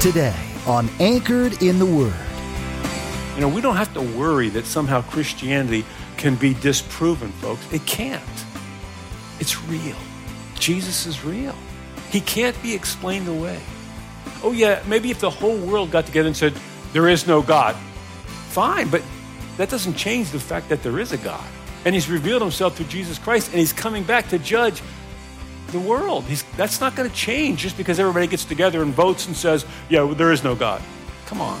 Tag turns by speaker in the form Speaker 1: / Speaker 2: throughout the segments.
Speaker 1: Today on Anchored in the Word.
Speaker 2: You know, we don't have to worry that somehow Christianity can be disproven, folks. It can't. It's real. Jesus is real. He can't be explained away. Oh, yeah, maybe if the whole world got together and said, there is no God, fine, but that doesn't change the fact that there is a God. And He's revealed Himself through Jesus Christ, and He's coming back to judge the world. He's, that's not going to change just because everybody gets together and votes and says, yeah, well, there is no God. Come on.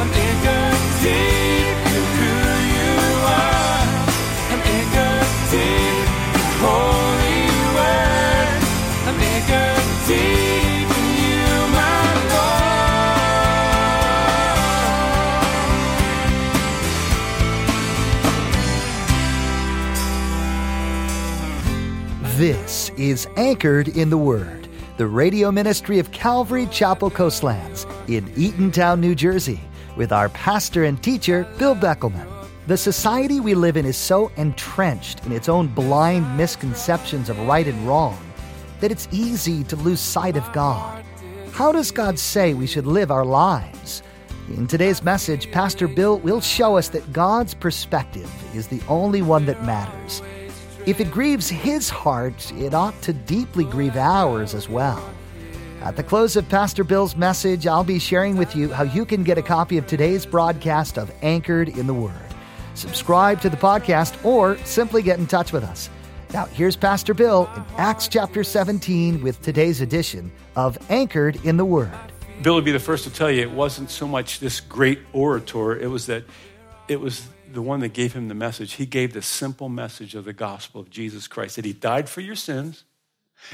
Speaker 2: I'm
Speaker 1: is Anchored in the Word, the radio ministry of Calvary Chapel Coastlands in Eatontown, New Jersey, with our pastor and teacher, Bill Beckelman. The society we live in is so entrenched in its own blind misconceptions of right and wrong that it's easy to lose sight of God. How does God say we should live our lives? In today's message, Pastor Bill will show us that God's perspective is the only one that matters. If it grieves his heart, it ought to deeply grieve ours as well. At the close of Pastor Bill's message, I'll be sharing with you how you can get a copy of today's broadcast of Anchored in the Word. Subscribe to the podcast or simply get in touch with us. Now, here's Pastor Bill in Acts chapter 17 with today's edition of Anchored in the Word.
Speaker 2: Bill would be the first to tell you it wasn't so much this great orator, it was that it was the one that gave him the message. He gave the simple message of the gospel of Jesus Christ that he died for your sins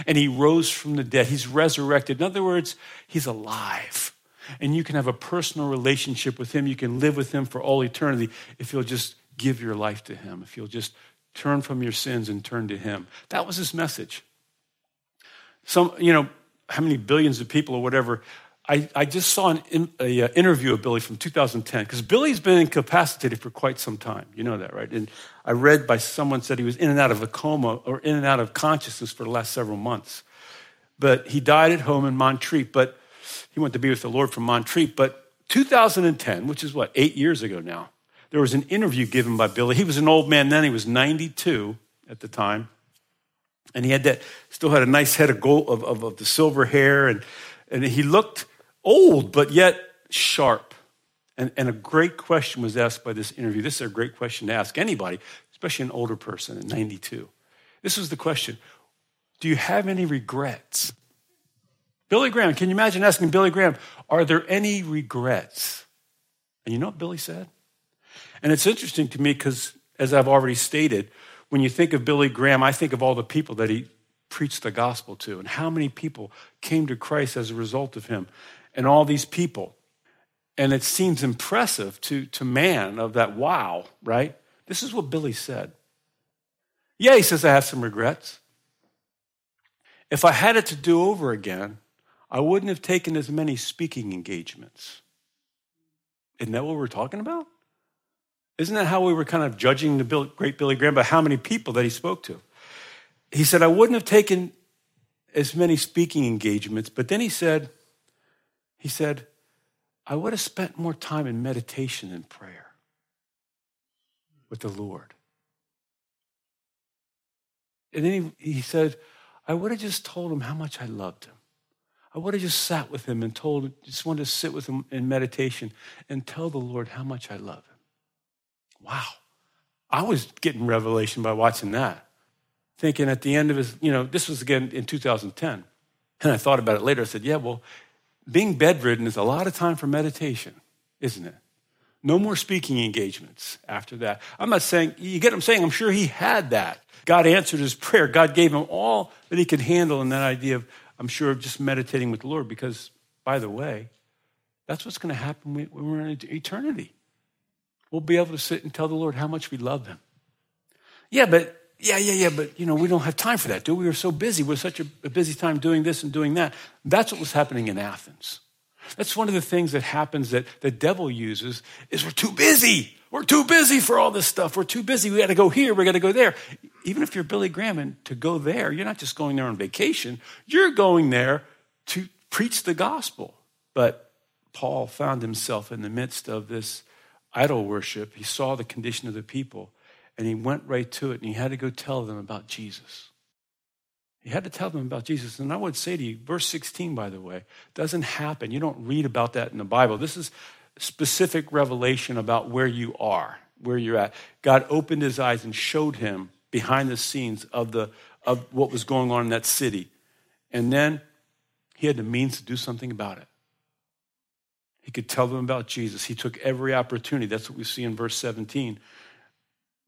Speaker 2: and he rose from the dead. He's resurrected. In other words, he's alive. And you can have a personal relationship with him. You can live with him for all eternity if you'll just give your life to him, if you'll just turn from your sins and turn to him. That was his message. Some, you know, how many billions of people or whatever I, I just saw an in, a, uh, interview of Billy from 2010 because Billy's been incapacitated for quite some time. You know that, right? And I read by someone said he was in and out of a coma or in and out of consciousness for the last several months. But he died at home in Montreat. But he went to be with the Lord from Montreat. But 2010, which is what eight years ago now, there was an interview given by Billy. He was an old man then. He was 92 at the time, and he had that still had a nice head of gold of, of, of the silver hair, and and he looked old, but yet sharp. And, and a great question was asked by this interview. This is a great question to ask anybody, especially an older person in 92. This was the question Do you have any regrets? Billy Graham, can you imagine asking Billy Graham, Are there any regrets? And you know what Billy said? And it's interesting to me because, as I've already stated, when you think of Billy Graham, I think of all the people that he preached the gospel to and how many people came to Christ as a result of him and all these people. And it seems impressive to, to man of that, wow, right? This is what Billy said. Yeah, he says, I have some regrets. If I had it to do over again, I wouldn't have taken as many speaking engagements. Isn't that what we're talking about? Isn't that how we were kind of judging the great Billy Graham by how many people that he spoke to? He said, I wouldn't have taken as many speaking engagements, but then he said, he said, I would have spent more time in meditation and prayer with the Lord. And then he, he said, I would have just told him how much I loved him. I would have just sat with him and told him, just wanted to sit with him in meditation and tell the Lord how much I love him. Wow. I was getting revelation by watching that. Thinking at the end of his, you know, this was again in 2010. And I thought about it later. I said, yeah, well, being bedridden is a lot of time for meditation, isn't it? No more speaking engagements after that. I'm not saying, you get what I'm saying? I'm sure he had that. God answered his prayer. God gave him all that he could handle in that idea of, I'm sure, of just meditating with the Lord. Because, by the way, that's what's going to happen when we're in eternity. We'll be able to sit and tell the Lord how much we love him. Yeah, but yeah, yeah, yeah, but you know, we don't have time for that, do we? We are so busy. We're such a, a busy time doing this and doing that. That's what was happening in Athens. That's one of the things that happens that the devil uses is we're too busy. We're too busy for all this stuff. We're too busy. We got to go here. We got to go there. even if you're Billy Graham, and to go there, you're not just going there on vacation, you're going there to preach the gospel. But Paul found himself in the midst of this idol worship. He saw the condition of the people, and he went right to it, and he had to go tell them about Jesus. He had to tell them about Jesus. And I would say to you, verse 16, by the way, doesn't happen. You don't read about that in the Bible. This is specific revelation about where you are, where you're at. God opened his eyes and showed him behind the scenes of, the, of what was going on in that city. And then he had the means to do something about it. He could tell them about Jesus. He took every opportunity. That's what we see in verse 17.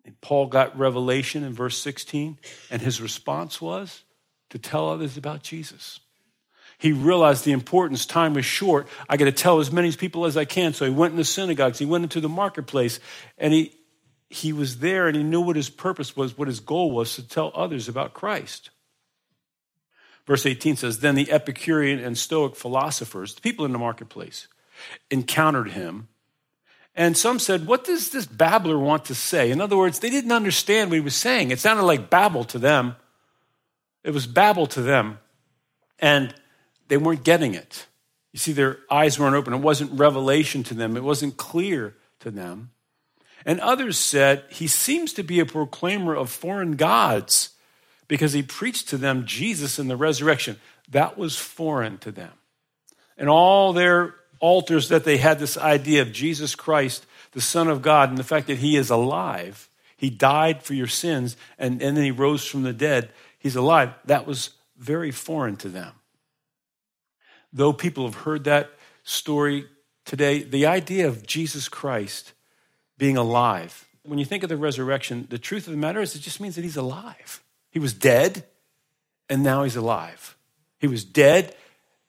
Speaker 2: And Paul got revelation in verse 16, and his response was to tell others about Jesus. He realized the importance. Time was short. I got to tell as many people as I can. So he went in the synagogues. He went into the marketplace, and he he was there, and he knew what his purpose was, what his goal was to tell others about Christ. Verse 18 says, Then the Epicurean and Stoic philosophers, the people in the marketplace, encountered him. And some said, What does this babbler want to say? In other words, they didn't understand what he was saying. It sounded like babble to them. It was babble to them. And they weren't getting it. You see, their eyes weren't open. It wasn't revelation to them, it wasn't clear to them. And others said, He seems to be a proclaimer of foreign gods because he preached to them Jesus and the resurrection. That was foreign to them. And all their altars that they had this idea of Jesus Christ, the Son of God, and the fact that he is alive. He died for your sins, and, and then he rose from the dead. He's alive. That was very foreign to them. Though people have heard that story today, the idea of Jesus Christ being alive, when you think of the resurrection, the truth of the matter is it just means that he's alive. He was dead, and now he's alive. He was dead,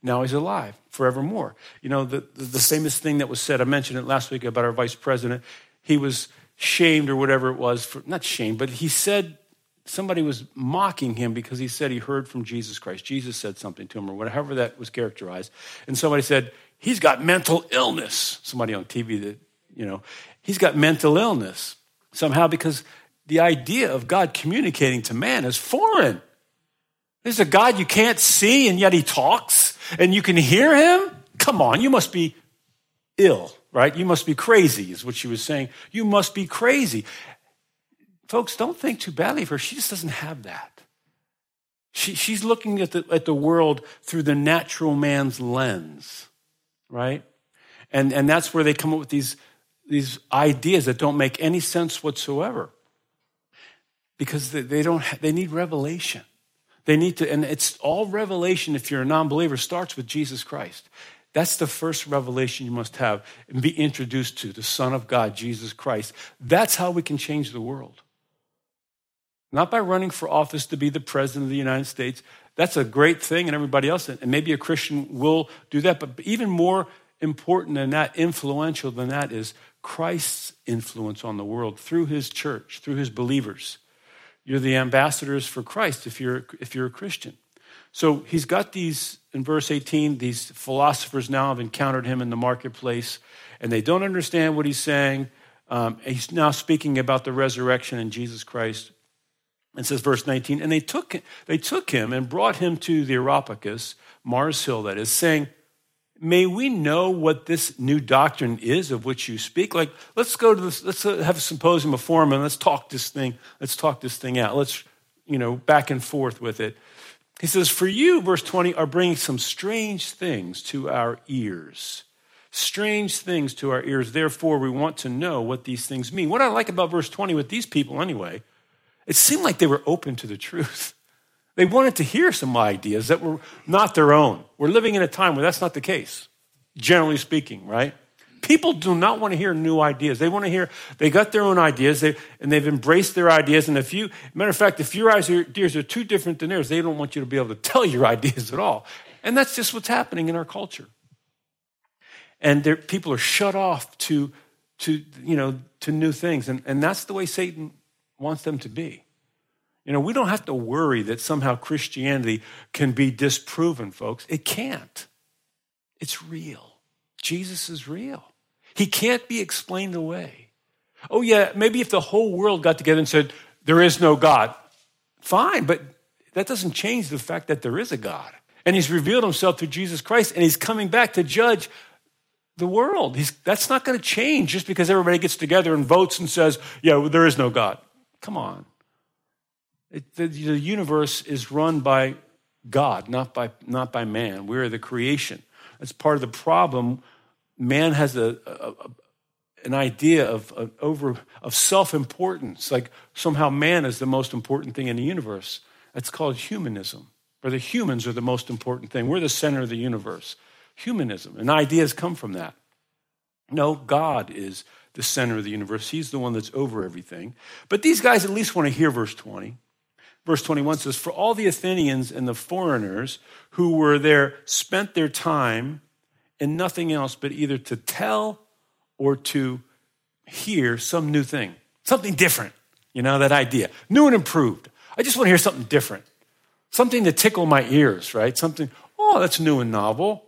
Speaker 2: now he's alive forevermore. You know, the, the famous thing that was said, I mentioned it last week about our vice president. He was shamed or whatever it was, for, not shamed, but he said somebody was mocking him because he said he heard from Jesus Christ. Jesus said something to him, or whatever that was characterized. And somebody said, He's got mental illness. Somebody on TV that, you know, he's got mental illness somehow because the idea of God communicating to man is foreign. There's a God you can't see and yet he talks and you can hear him? Come on, you must be ill, right? You must be crazy, is what she was saying. You must be crazy. Folks, don't think too badly of her. She just doesn't have that. She, she's looking at the, at the world through the natural man's lens, right? And, and that's where they come up with these, these ideas that don't make any sense whatsoever because they, they don't, they need revelation. They need to, and it's all revelation if you're a non believer, starts with Jesus Christ. That's the first revelation you must have and be introduced to the Son of God, Jesus Christ. That's how we can change the world. Not by running for office to be the president of the United States. That's a great thing, and everybody else, and maybe a Christian will do that. But even more important than that, influential than that, is Christ's influence on the world through his church, through his believers. You're the ambassadors for Christ if you're, if you're a Christian. So he's got these, in verse 18, these philosophers now have encountered him in the marketplace, and they don't understand what he's saying. Um, he's now speaking about the resurrection in Jesus Christ. And says, verse 19, and they took, they took him and brought him to the Areopagus, Mars Hill, that is, saying, may we know what this new doctrine is of which you speak? Like let's go to this let's uh, have a symposium of forum and let's talk this thing let's talk this thing out. Let's you know back and forth with it. He says for you verse 20 are bringing some strange things to our ears. Strange things to our ears. Therefore we want to know what these things mean. What i like about verse 20 with these people anyway it seemed like they were open to the truth they wanted to hear some ideas that were not their own. We're living in a time where that's not the case, generally speaking, right? People do not want to hear new ideas. They want to hear, they got their own ideas they, and they've embraced their ideas. And if you, matter of fact, if your ideas are too different than theirs, they don't want you to be able to tell your ideas at all. And that's just what's happening in our culture. And people are shut off to, to, you know, to new things. And, and that's the way Satan wants them to be. You know, we don't have to worry that somehow Christianity can be disproven, folks. It can't. It's real. Jesus is real. He can't be explained away. Oh, yeah, maybe if the whole world got together and said, there is no God, Fine, but that doesn't change the fact that there is a God. And he's revealed himself through Jesus Christ, and he's coming back to judge the world. He's, that's not going to change just because everybody gets together and votes and says, yeah, well, there is no God. Come on. It, the, the universe is run by God, not by, not by man. We're the creation. That's part of the problem. Man has a, a, a an idea of, of over of self-importance, like somehow man is the most important thing in the universe. That's called humanism, where the humans are the most important thing. We're the center of the universe. Humanism. And ideas come from that. No, God is the center of the universe. He's the one that's over everything. But these guys at least want to hear verse 20. Verse 21 says, For all the Athenians and the foreigners who were there spent their time in nothing else but either to tell or to hear some new thing, something different. You know, that idea, new and improved. I just want to hear something different, something to tickle my ears, right? Something, oh, that's new and novel.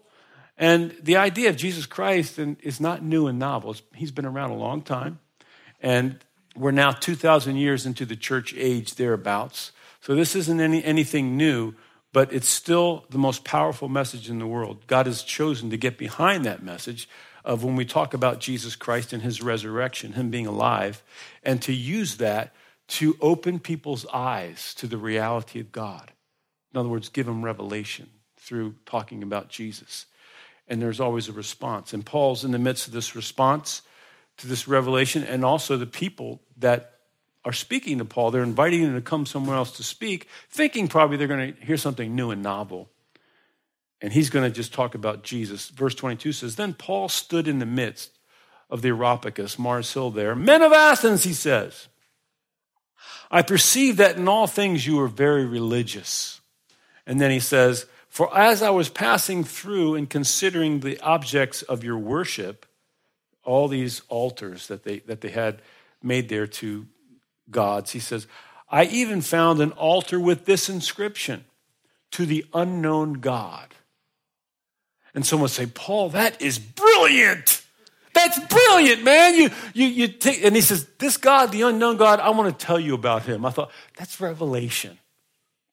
Speaker 2: And the idea of Jesus Christ is not new and novel. He's been around a long time. And we're now 2,000 years into the church age, thereabouts. So this isn't any, anything new, but it's still the most powerful message in the world. God has chosen to get behind that message of when we talk about Jesus Christ and his resurrection, him being alive, and to use that to open people's eyes to the reality of God. In other words, give them revelation through talking about Jesus and there's always a response. And Paul's in the midst of this response to this revelation, and also the people that are speaking to Paul, they're inviting him to come somewhere else to speak, thinking probably they're going to hear something new and novel. And he's going to just talk about Jesus. Verse 22 says Then Paul stood in the midst of the Areopagus, Mars Hill there. Men of Athens, he says, I perceive that in all things you are very religious. And then he says, for as I was passing through and considering the objects of your worship, all these altars that they, that they had made there to gods, he says, I even found an altar with this inscription to the unknown God. And someone would say, Paul, that is brilliant. That's brilliant, man. You, you, you take, and he says, This God, the unknown God, I want to tell you about him. I thought, that's revelation.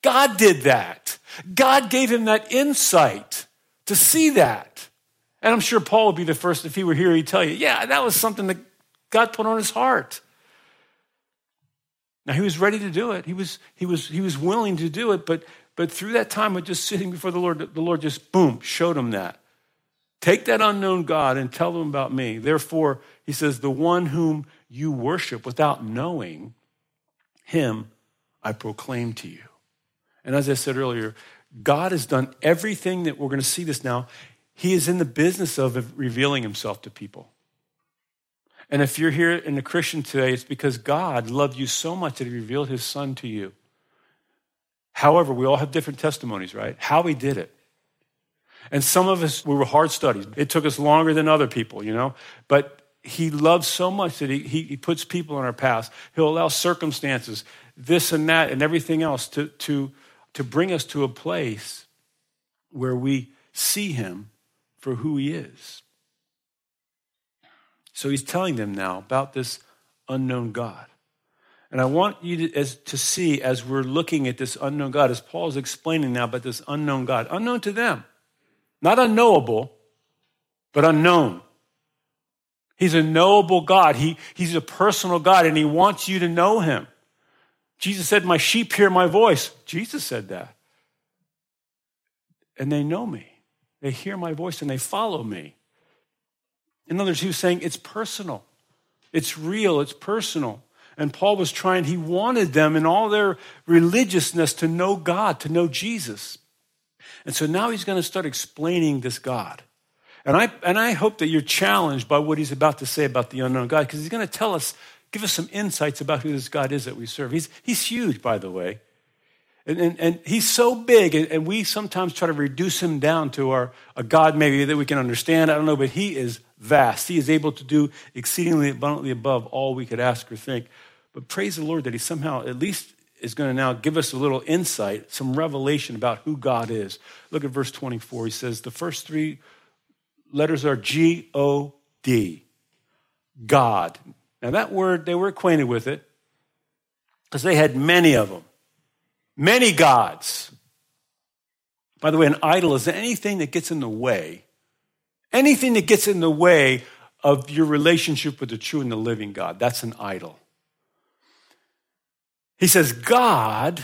Speaker 2: God did that. God gave him that insight to see that. And I'm sure Paul would be the first, if he were here, he'd tell you, yeah, that was something that God put on his heart. Now he was ready to do it. He was, he was, he was willing to do it, but, but through that time of just sitting before the Lord, the Lord just boom, showed him that. Take that unknown God and tell them about me. Therefore, he says, the one whom you worship without knowing him, I proclaim to you. And as I said earlier, God has done everything that we're going to see this now. He is in the business of revealing himself to people. And if you're here in a Christian today, it's because God loved you so much that he revealed his son to you. However, we all have different testimonies, right? How he did it. And some of us, we were hard studies. It took us longer than other people, you know? But he loves so much that he, he, he puts people in our paths. He'll allow circumstances, this and that, and everything else to, to to bring us to a place where we see him for who he is. So he's telling them now about this unknown God. And I want you to, as, to see as we're looking at this unknown God, as Paul is explaining now about this unknown God, unknown to them, not unknowable, but unknown. He's a knowable God. He, he's a personal God, and he wants you to know him. Jesus said, My sheep hear my voice. Jesus said that. And they know me. They hear my voice and they follow me. In other words, he was saying it's personal, it's real, it's personal. And Paul was trying, he wanted them in all their religiousness to know God, to know Jesus. And so now he's going to start explaining this God. And I, and I hope that you're challenged by what he's about to say about the unknown God, because he's going to tell us give us some insights about who this God is that we serve. He's, he's huge, by the way. And, and, and he's so big, and, and, we sometimes try to reduce him down to our, a God maybe that we can understand. I don't know, but he is vast. He is able to do exceedingly abundantly above all we could ask or think. But praise the Lord that he somehow at least is going to now give us a little insight, some revelation about who God is. Look at verse 24. He says the first three letters are G O D. God. Now, that word, they were acquainted with it because they had many of them. Many gods. By the way, an idol is anything that gets in the way, anything that gets in the way of your relationship with the true and the living God. That's an idol. He says, God,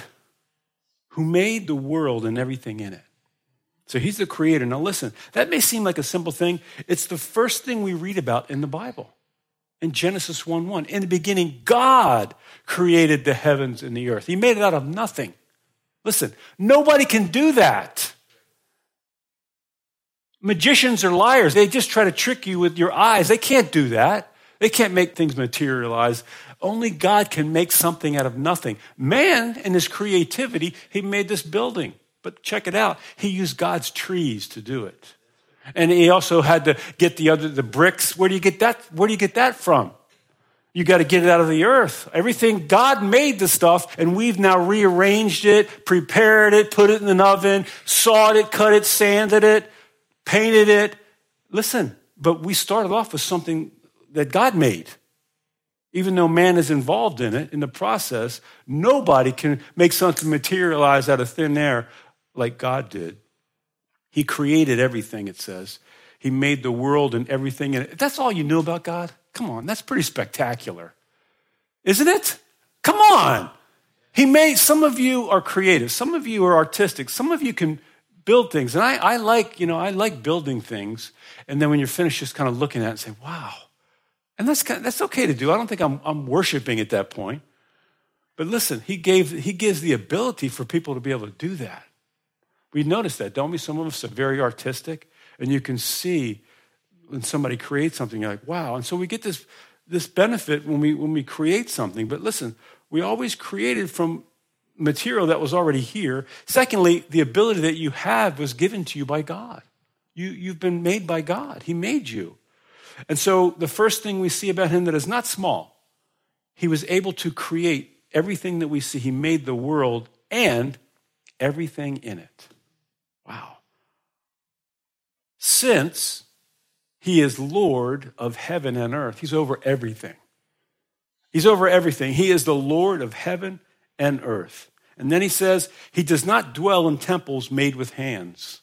Speaker 2: who made the world and everything in it. So he's the creator. Now listen, that may seem like a simple thing. It's the first thing we read about in the Bible. In Genesis 1 1. In the beginning, God created the heavens and the earth. He made it out of nothing. Listen, nobody can do that. Magicians are liars. They just try to trick you with your eyes. They can't do that. They can't make things materialize. Only God can make something out of nothing. Man, in his creativity, he made this building. But check it out. He used God's trees to do it. And he also had to get the other the bricks. Where do you get that? Where do you get that from? You got to get it out of the earth. Everything God made the stuff, and we've now rearranged it, prepared it, put it in an oven, sawed it, cut it, sanded it, painted it. Listen, but we started off with something that God made. Even though man is involved in it, in the process, nobody can make something materialize out of thin air like God did. He created everything, it says. He made the world and everything in it. That's all you knew about God? Come on, that's pretty spectacular. Isn't it? Come on. He made, some of you are creative, some of you are artistic, some of you can build things. And I, I like, you know, I like building things. And then when you're finished, just kind of looking at it and say, wow. And that's, kind of, that's okay to do. I don't think I'm, I'm worshiping at that point. But listen, he, gave, he gives the ability for people to be able to do that. We notice that, don't we? Some of us are very artistic, and you can see when somebody creates something, you're like, wow. And so we get this, this benefit when we, when we create something. But listen, we always created from material that was already here. Secondly, the ability that you have was given to you by God. You, you've been made by God, He made you. And so the first thing we see about Him that is not small, He was able to create everything that we see. He made the world and everything in it. Wow. Since he is Lord of heaven and earth, he's over everything. He's over everything. He is the Lord of heaven and earth. And then he says, He does not dwell in temples made with hands.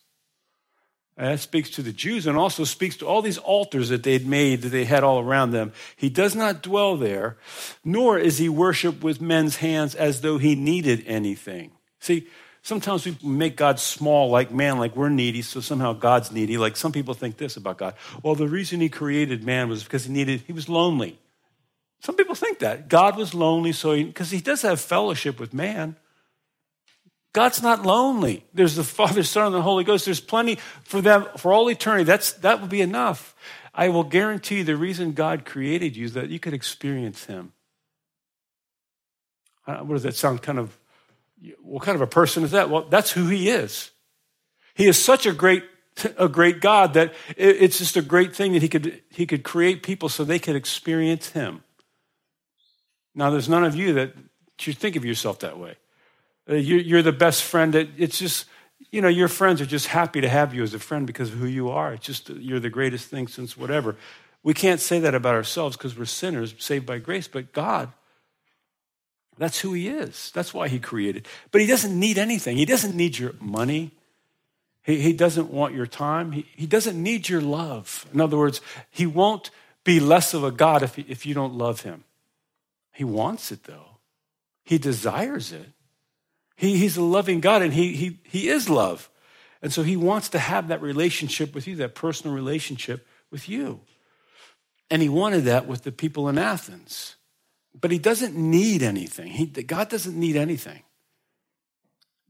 Speaker 2: And that speaks to the Jews and also speaks to all these altars that they had made that they had all around them. He does not dwell there, nor is he worshiped with men's hands as though he needed anything. See, Sometimes we make God small like man, like we're needy, so somehow God's needy. Like some people think this about God. Well, the reason he created man was because he needed, he was lonely. Some people think that. God was lonely, so because he, he does have fellowship with man. God's not lonely. There's the Father, Son, and the Holy Ghost. There's plenty for them for all eternity. That's that would be enough. I will guarantee you the reason God created you is that you could experience Him. Uh, what does that sound kind of what kind of a person is that? Well, that's who he is. He is such a great, a great God that it's just a great thing that he could, he could create people so they could experience him. Now, there's none of you that you think of yourself that way. Uh, you're the best friend. That it's just, you know, your friends are just happy to have you as a friend because of who you are. It's just, you're the greatest thing since whatever. We can't say that about ourselves because we're sinners saved by grace, but God that's who he is. That's why he created. But he doesn't need anything. He doesn't need your money. He, he doesn't want your time. He, he doesn't need your love. In other words, he won't be less of a God if, if you don't love him. He wants it, though. He desires it. He, he's a loving God, and he, he, he is love. And so he wants to have that relationship with you, that personal relationship with you. And he wanted that with the people in Athens. But he doesn't need anything. He, God doesn't need anything.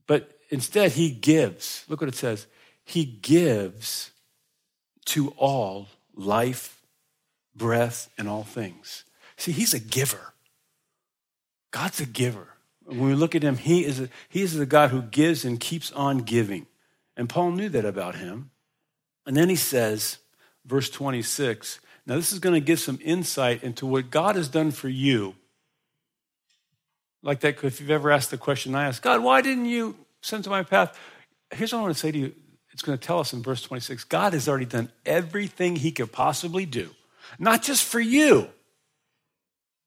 Speaker 2: But instead, he gives. Look what it says. He gives to all life, breath, and all things. See, he's a giver. God's a giver. When we look at him, he is, a, he is the God who gives and keeps on giving. And Paul knew that about him. And then he says, verse 26, now, this is going to give some insight into what God has done for you. Like that, if you've ever asked the question I asked, God, why didn't you send to my path? Here's what I want to say to you. It's going to tell us in verse 26 God has already done everything he could possibly do, not just for you,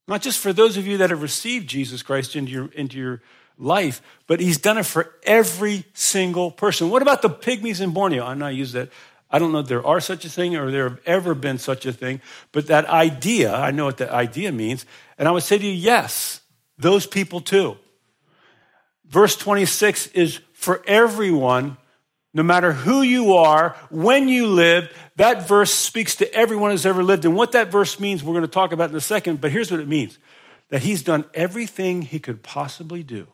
Speaker 2: Not just for those of you that have received Jesus Christ into your, into your life, but he's done it for every single person. What about the pygmies in Borneo? I'm not use that. I don't know if there are such a thing or there have ever been such a thing, but that idea, I know what that idea means. And I would say to you, yes, those people too. Verse 26 is for everyone, no matter who you are, when you lived. That verse speaks to everyone who's ever lived. And what that verse means, we're going to talk about in a second, but here's what it means that he's done everything he could possibly do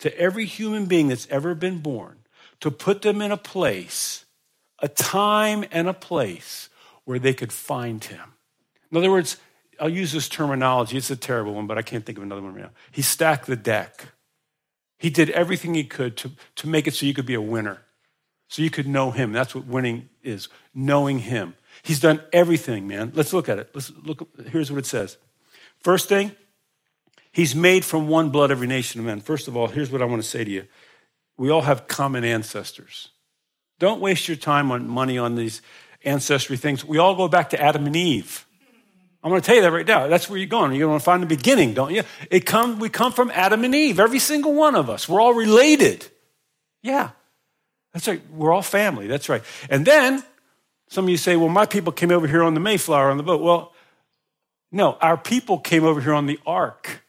Speaker 2: to every human being that's ever been born to put them in a place, a time and a place where they could find him. In other words, I'll use this terminology. It's a terrible one, but I can't think of another one right now. He stacked the deck. He did everything he could to, to make it so you could be a winner, so you could know him. That's what winning is knowing him. He's done everything, man. Let's look at it. Let's look. Here's what it says. First thing, he's made from one blood every nation of men. First of all, here's what I want to say to you. We all have common ancestors. Don't waste your time on money on these ancestry things. We all go back to Adam and Eve. I'm going to tell you that right now. That's where you're going. You're going to find the beginning, don't you? It come, we come from Adam and Eve, every single one of us. We're all related. Yeah, that's right. We're all family. That's right. And then some of you say, well, my people came over here on the Mayflower on the boat. Well, no, our people came over here on the ark.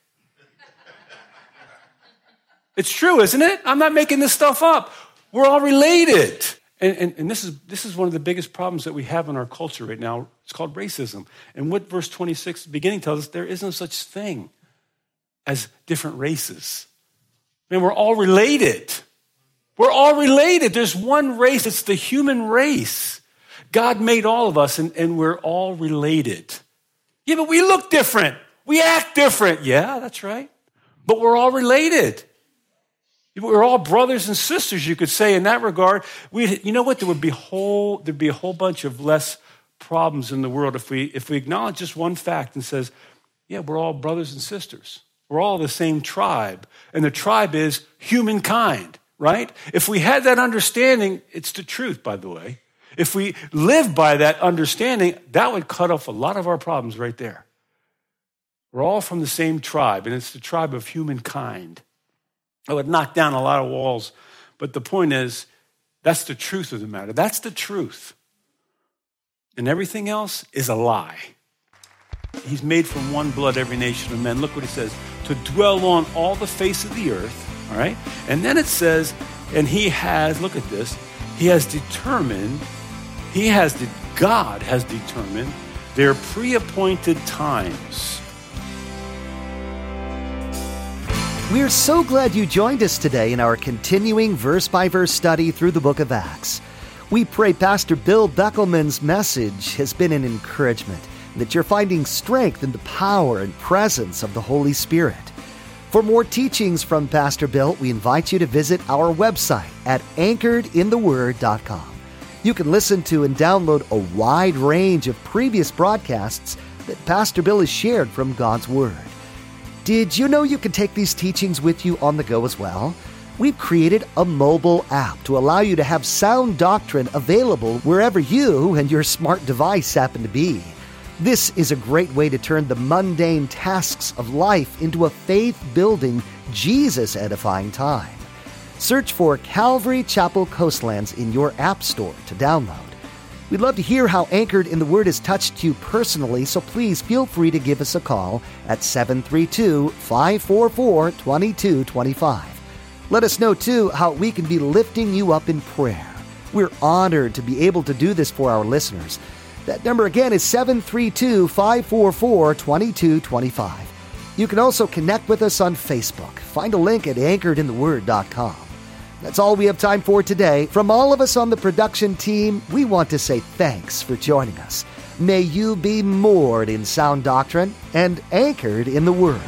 Speaker 2: it's true, isn't it? I'm not making this stuff up. We're all related. And, and, and, this, is, this is one of the biggest problems that we have in our culture right now. It's called racism. And what verse 26 beginning tells us, there is no such thing as different races. I mean, we're all related. We're all related. There's one race, it's the human race. God made all of us, and, and we're all related. Yeah, but we look different. We act different. Yeah, that's right. But we're all related. We're all brothers and sisters, you could say, in that regard. We, you know what? There would be whole, there'd be a whole bunch of less problems in the world if we, if we acknowledge just one fact and says, yeah, we're all brothers and sisters. We're all the same tribe. And the tribe is humankind, right? If we had that understanding, it's the truth, by the way. If we live by that understanding, that would cut off a lot of our problems right there. We're all from the same tribe, and it's the tribe of humankind. I would knock down a lot of walls. But the point is, that's the truth of the matter. That's the truth. And everything else is a lie. He's made from one blood every nation of men. Look what he says to dwell on all the face of the earth. All right? And then it says, and he has, look at this, he has determined, he has, God has determined their pre appointed times
Speaker 1: We're so glad you joined us today in our continuing verse by verse study through the book of Acts. We pray Pastor Bill Beckelman's message has been an encouragement, that you're finding strength in the power and presence of the Holy Spirit. For more teachings from Pastor Bill, we invite you to visit our website at anchoredintheword.com. You can listen to and download a wide range of previous broadcasts that Pastor Bill has shared from God's Word. Did you know you can take these teachings with you on the go as well? We've created a mobile app to allow you to have sound doctrine available wherever you and your smart device happen to be. This is a great way to turn the mundane tasks of life into a faith building, Jesus edifying time. Search for Calvary Chapel Coastlands in your App Store to download. We'd love to hear how Anchored in the Word has touched you personally, so please feel free to give us a call at 732 544 2225. Let us know, too, how we can be lifting you up in prayer. We're honored to be able to do this for our listeners. That number again is 732 544 2225. You can also connect with us on Facebook. Find a link at anchoredintheword.com. That's all we have time for today. From all of us on the production team, we want to say thanks for joining us. May you be moored in sound doctrine and anchored in the Word.